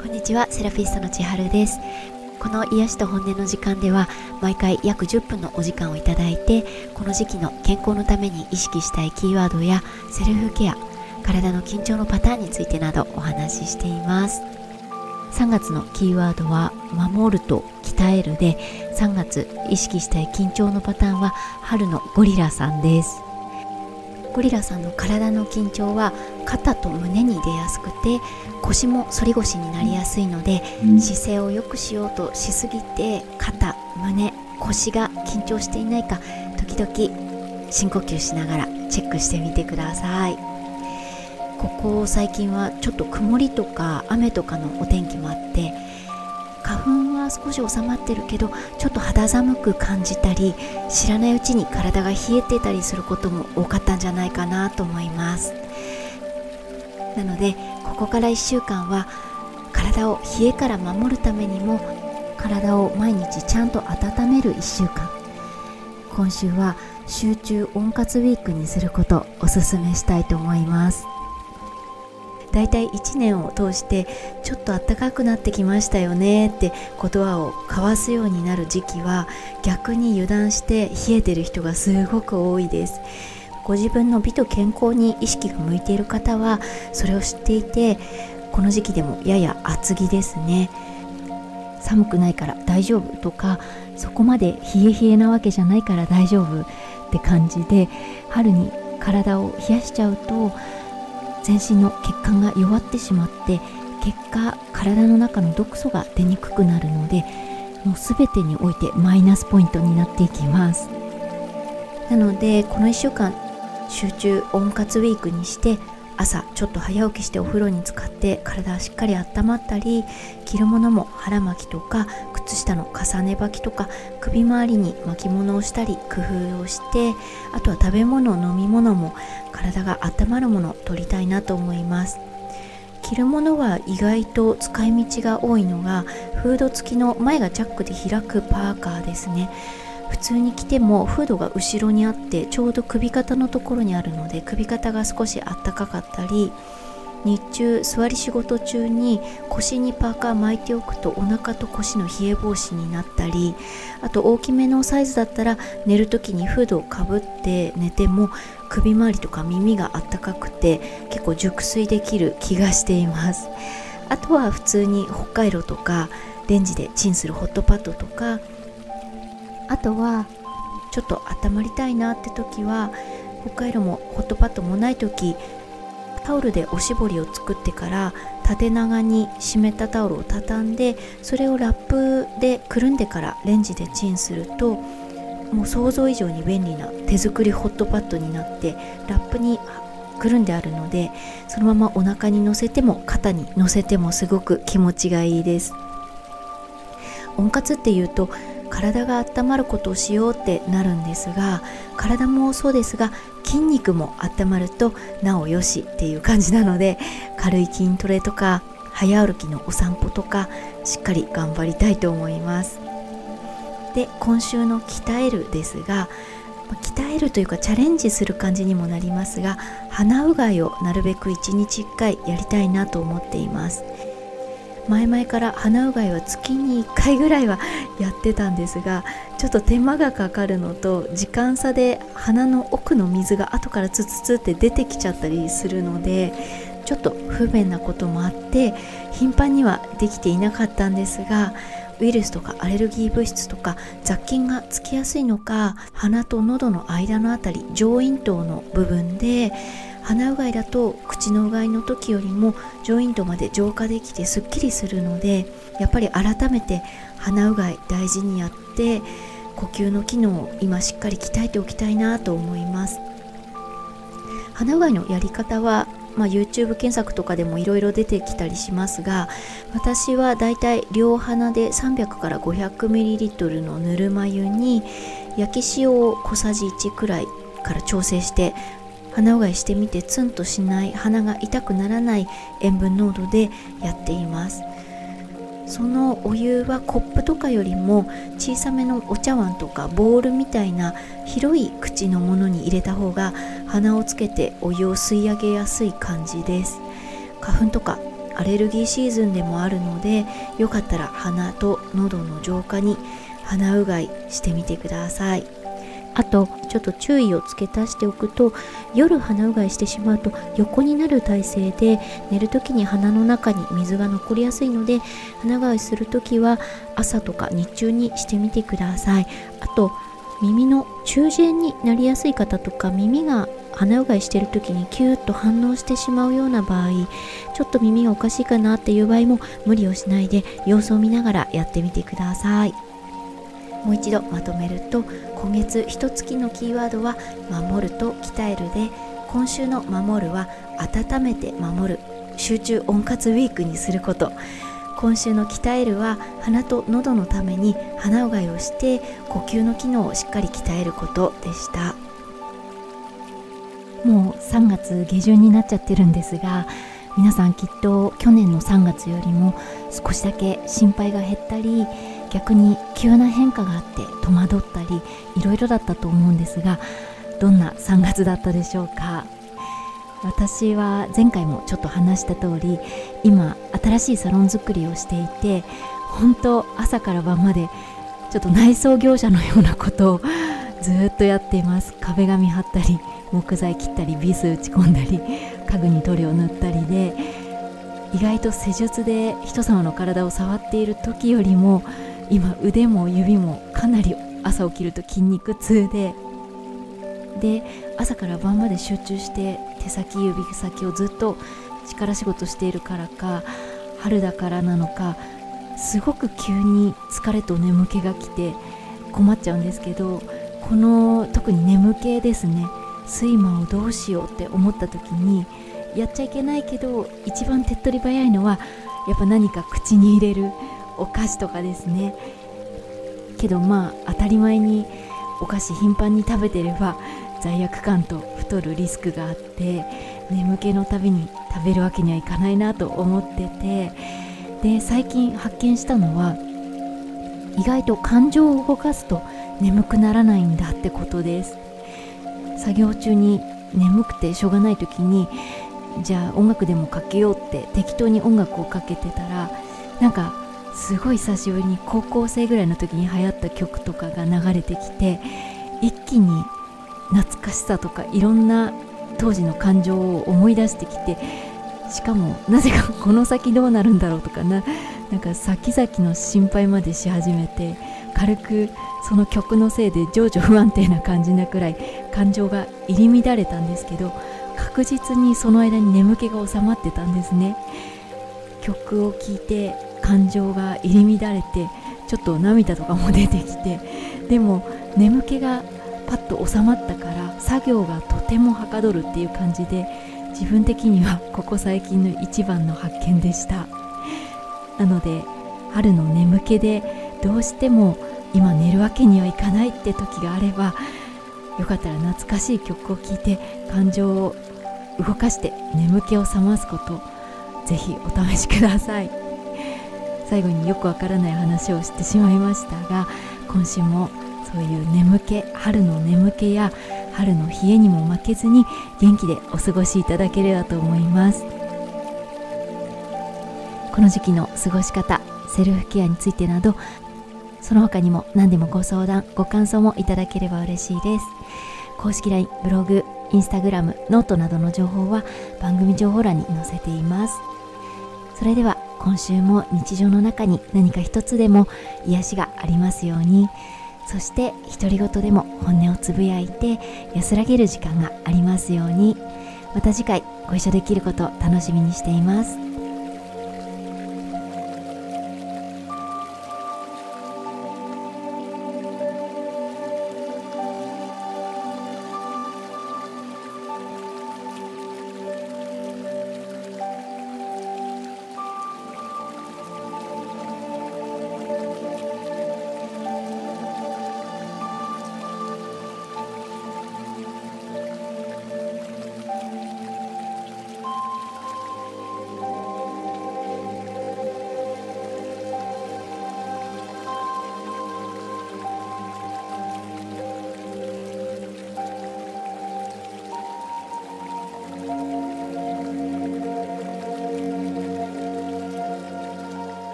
こんにちはセラピストの千春です。この癒しと本音の時間では毎回約10分のお時間をいただいてこの時期の健康のために意識したいキーワードやセルフケア体の緊張のパターンについてなどお話ししています。3月のキーワードは守ると鍛えるで3月意識したい緊張のパターンは春のゴリラさんです。ゴリラさんの体の緊張は肩と胸に出やすくて腰も反り腰になりやすいので姿勢を良くしようとしすぎて肩胸腰が緊張していないか時々深呼吸しながらチェックしてみてください。ここ最近はちょっと曇りとか雨とかのお天気もあって花粉少し収まってるけどちょっと肌寒く感じたり知らないうちに体が冷えてたりすることも多かったんじゃないかなと思います。なのでここから1週間は体を冷えから守るためにも体を毎日ちゃんと温める1週間。今週は集中温活ウィークにすることおすすめしたいと思います。だいたい1年を通してちょっと暖かくなってきましたよねって言葉を交わすようになる時期は逆に油断して冷えてる人がすごく多いです。ご自分の美と健康に意識が向いている方はそれを知っていてこの時期でもやや厚着ですね。寒くないから大丈夫とかそこまで冷え冷えなわけじゃないから大丈夫って感じで春に体を冷やしちゃうと全身の血管が弱ってしまって結果体の中の毒素が出にくくなるのでもう全てにおいてマイナスポイントになっていきます。なのでこの1週間集中温活ウィークにして朝ちょっと早起きしてお風呂に浸かって体はしっかり温まったり着るものも腹巻きとか靴下の重ね履きとか首周りに巻物をしたり工夫をしてあとは食べ物飲み物も体が温まるものを取りたいなと思います。着るものは意外と使い道が多いのがフード付きの前がチャックで開くパーカーですね。普通に着てもフードが後ろにあってちょうど首肩のところにあるので首肩が少しあったかかったり日中座り仕事中に腰にパーカー巻いておくとお腹と腰の冷え防止になったりあと大きめのサイズだったら寝る時にフードをかぶって寝ても首周りとか耳があったかくて結構熟睡できる気がしています。あとは普通に北海道とかレンジでチンするホットパッドとかあとはちょっと温まりたいなって時は北海道もホットパッドもない時タオルでおしぼりを作ってから縦長に湿ったタオルを畳んでそれをラップでくるんでからレンジでチンするともう想像以上に便利な手作りホットパッドになってラップにくるんであるのでそのままお腹に乗せても肩に乗せてもすごく気持ちがいいです。温活っていうと体が温まることをしようってなるんですが体もそうですが筋肉も温まるとなおよしっていう感じなので軽い筋トレとか早歩きのお散歩とかしっかり頑張りたいと思います。で今週の鍛えるですが鍛えるというかチャレンジする感じにもなりますが鼻うがいをなるべく1日1回やりたいなと思っています。前々から鼻うがいは月に1回ぐらいはやってたんですがちょっと手間がかかるのと時間差で鼻の奥の水が後からツツツって出てきちゃったりするのでちょっと不便なこともあって頻繁にはできていなかったんですがウイルスとかアレルギー物質とか雑菌がつきやすいのか鼻と喉の間のあたり上咽頭の部分で鼻うがいだと口のうがいの時よりも上咽頭まで浄化できてすっきりするのでやっぱり改めて鼻うがい大事にやって呼吸の機能を今しっかり鍛えておきたいなと思います。鼻うがいのやり方はまあ、YouTube 検索とかでもいろいろ出てきたりしますが私はだいたい両鼻で300から 500ml のぬるま湯に焼き塩を小さじ1くらいから調整して鼻うがいしてみてツンとしない鼻が痛くならない塩分濃度でやっています。そのお湯はコップとかよりも小さめのお茶碗とかボウルみたいな広い口のものに入れた方が鼻をつけてお湯を吸い上げやすい感じです。花粉とかアレルギーシーズンでもあるのでよかったら鼻と喉の浄化に鼻うがいしてみてください。あとちょっと注意を付け足しておくと夜鼻うがいしてしまうと横になる体勢で寝る時に鼻の中に水が残りやすいので鼻うがいする時は朝とか日中にしてみてください。あと耳の中耳炎になりやすい方とか耳が鼻うがいしてる時にキューッと反応してしまうような場合ちょっと耳がおかしいかなっていう場合も無理をしないで様子を見ながらやってみてください。もう一度まとめると今月一月のキーワードは守ると鍛えるで今週の守るは温めて守る。集中温活ウィークにすること。今週の鍛えるは鼻と喉のために鼻うがいをして呼吸の機能をしっかり鍛えることでした。もう3月下旬になっちゃってるんですが皆さんきっと去年の3月よりも少しだけ心配が減ったり逆に急な変化があって戸惑ったりいろいろだったと思うんですがどんな3月だったでしょうか？私は前回もちょっと話した通り今新しいサロン作りをしていて本当朝から晩までちょっと内装業者のようなことを ずっとやっています。壁紙貼ったり木材切ったりビス打ち込んだり家具に塗料塗ったりで意外と施術で人様の体を触っている時よりも今腕も指もかなり朝起きると筋肉痛で。で朝から晩まで集中して手先指先をずっと力仕事しているからか春だからなのかすごく急に疲れと眠気が来て困っちゃうんですけどこの特に眠気ですね。睡魔をどうしようって思った時にやっちゃいけないけど一番手っ取り早いのはやっぱ何か口に入れる。お菓子とかですね。けどまあ当たり前にお菓子頻繁に食べてれば罪悪感と太るリスクがあって眠気のたびに食べるわけにはいかないなと思っててで最近発見したのは意外と感情を動かすと眠くならないんだってことです。作業中に眠くてしょうがない時にじゃあ音楽でもかけようって適当に音楽をかけてたらなんかすごい久しぶりに高校生ぐらいの時に流行った曲とかが流れてきて一気に懐かしさとかいろんな当時の感情を思い出してきてしかもなぜか この先どうなるんだろうとかななんか先々の心配までし始めて軽くその曲のせいで情緒不安定な感じなくらい感情が入り乱れたんですけど確実にその間に眠気が収まってたんですね。曲を聴いて感情が入り乱れてちょっと涙とかも出てきてでも眠気がパッと収まったから作業がとてもはかどるっていう感じで自分的にはここ最近の一番の発見でした。なので春の眠気でどうしても今寝るわけにはいかないって時があればよかったら懐かしい曲を聴いて感情を動かして眠気を覚ますことぜひお試しください。最後によくわからない話をしてしまいましたが今週もそういう眠気春の眠気や春の冷えにも負けずに元気でお過ごしいただければと思います。この時期の過ごし方セルフケアについてなどその他にも何でもご相談ご感想もいただければ嬉しいです。公式 LINE ブログインスタグラムノートなどの情報は番組情報欄に載せています。それでは今週も日常の中に何か一つでも癒しがありますように。そして独り言でも本音をつぶやいて安らげる時間がありますように。また次回ご一緒できることを楽しみにしています。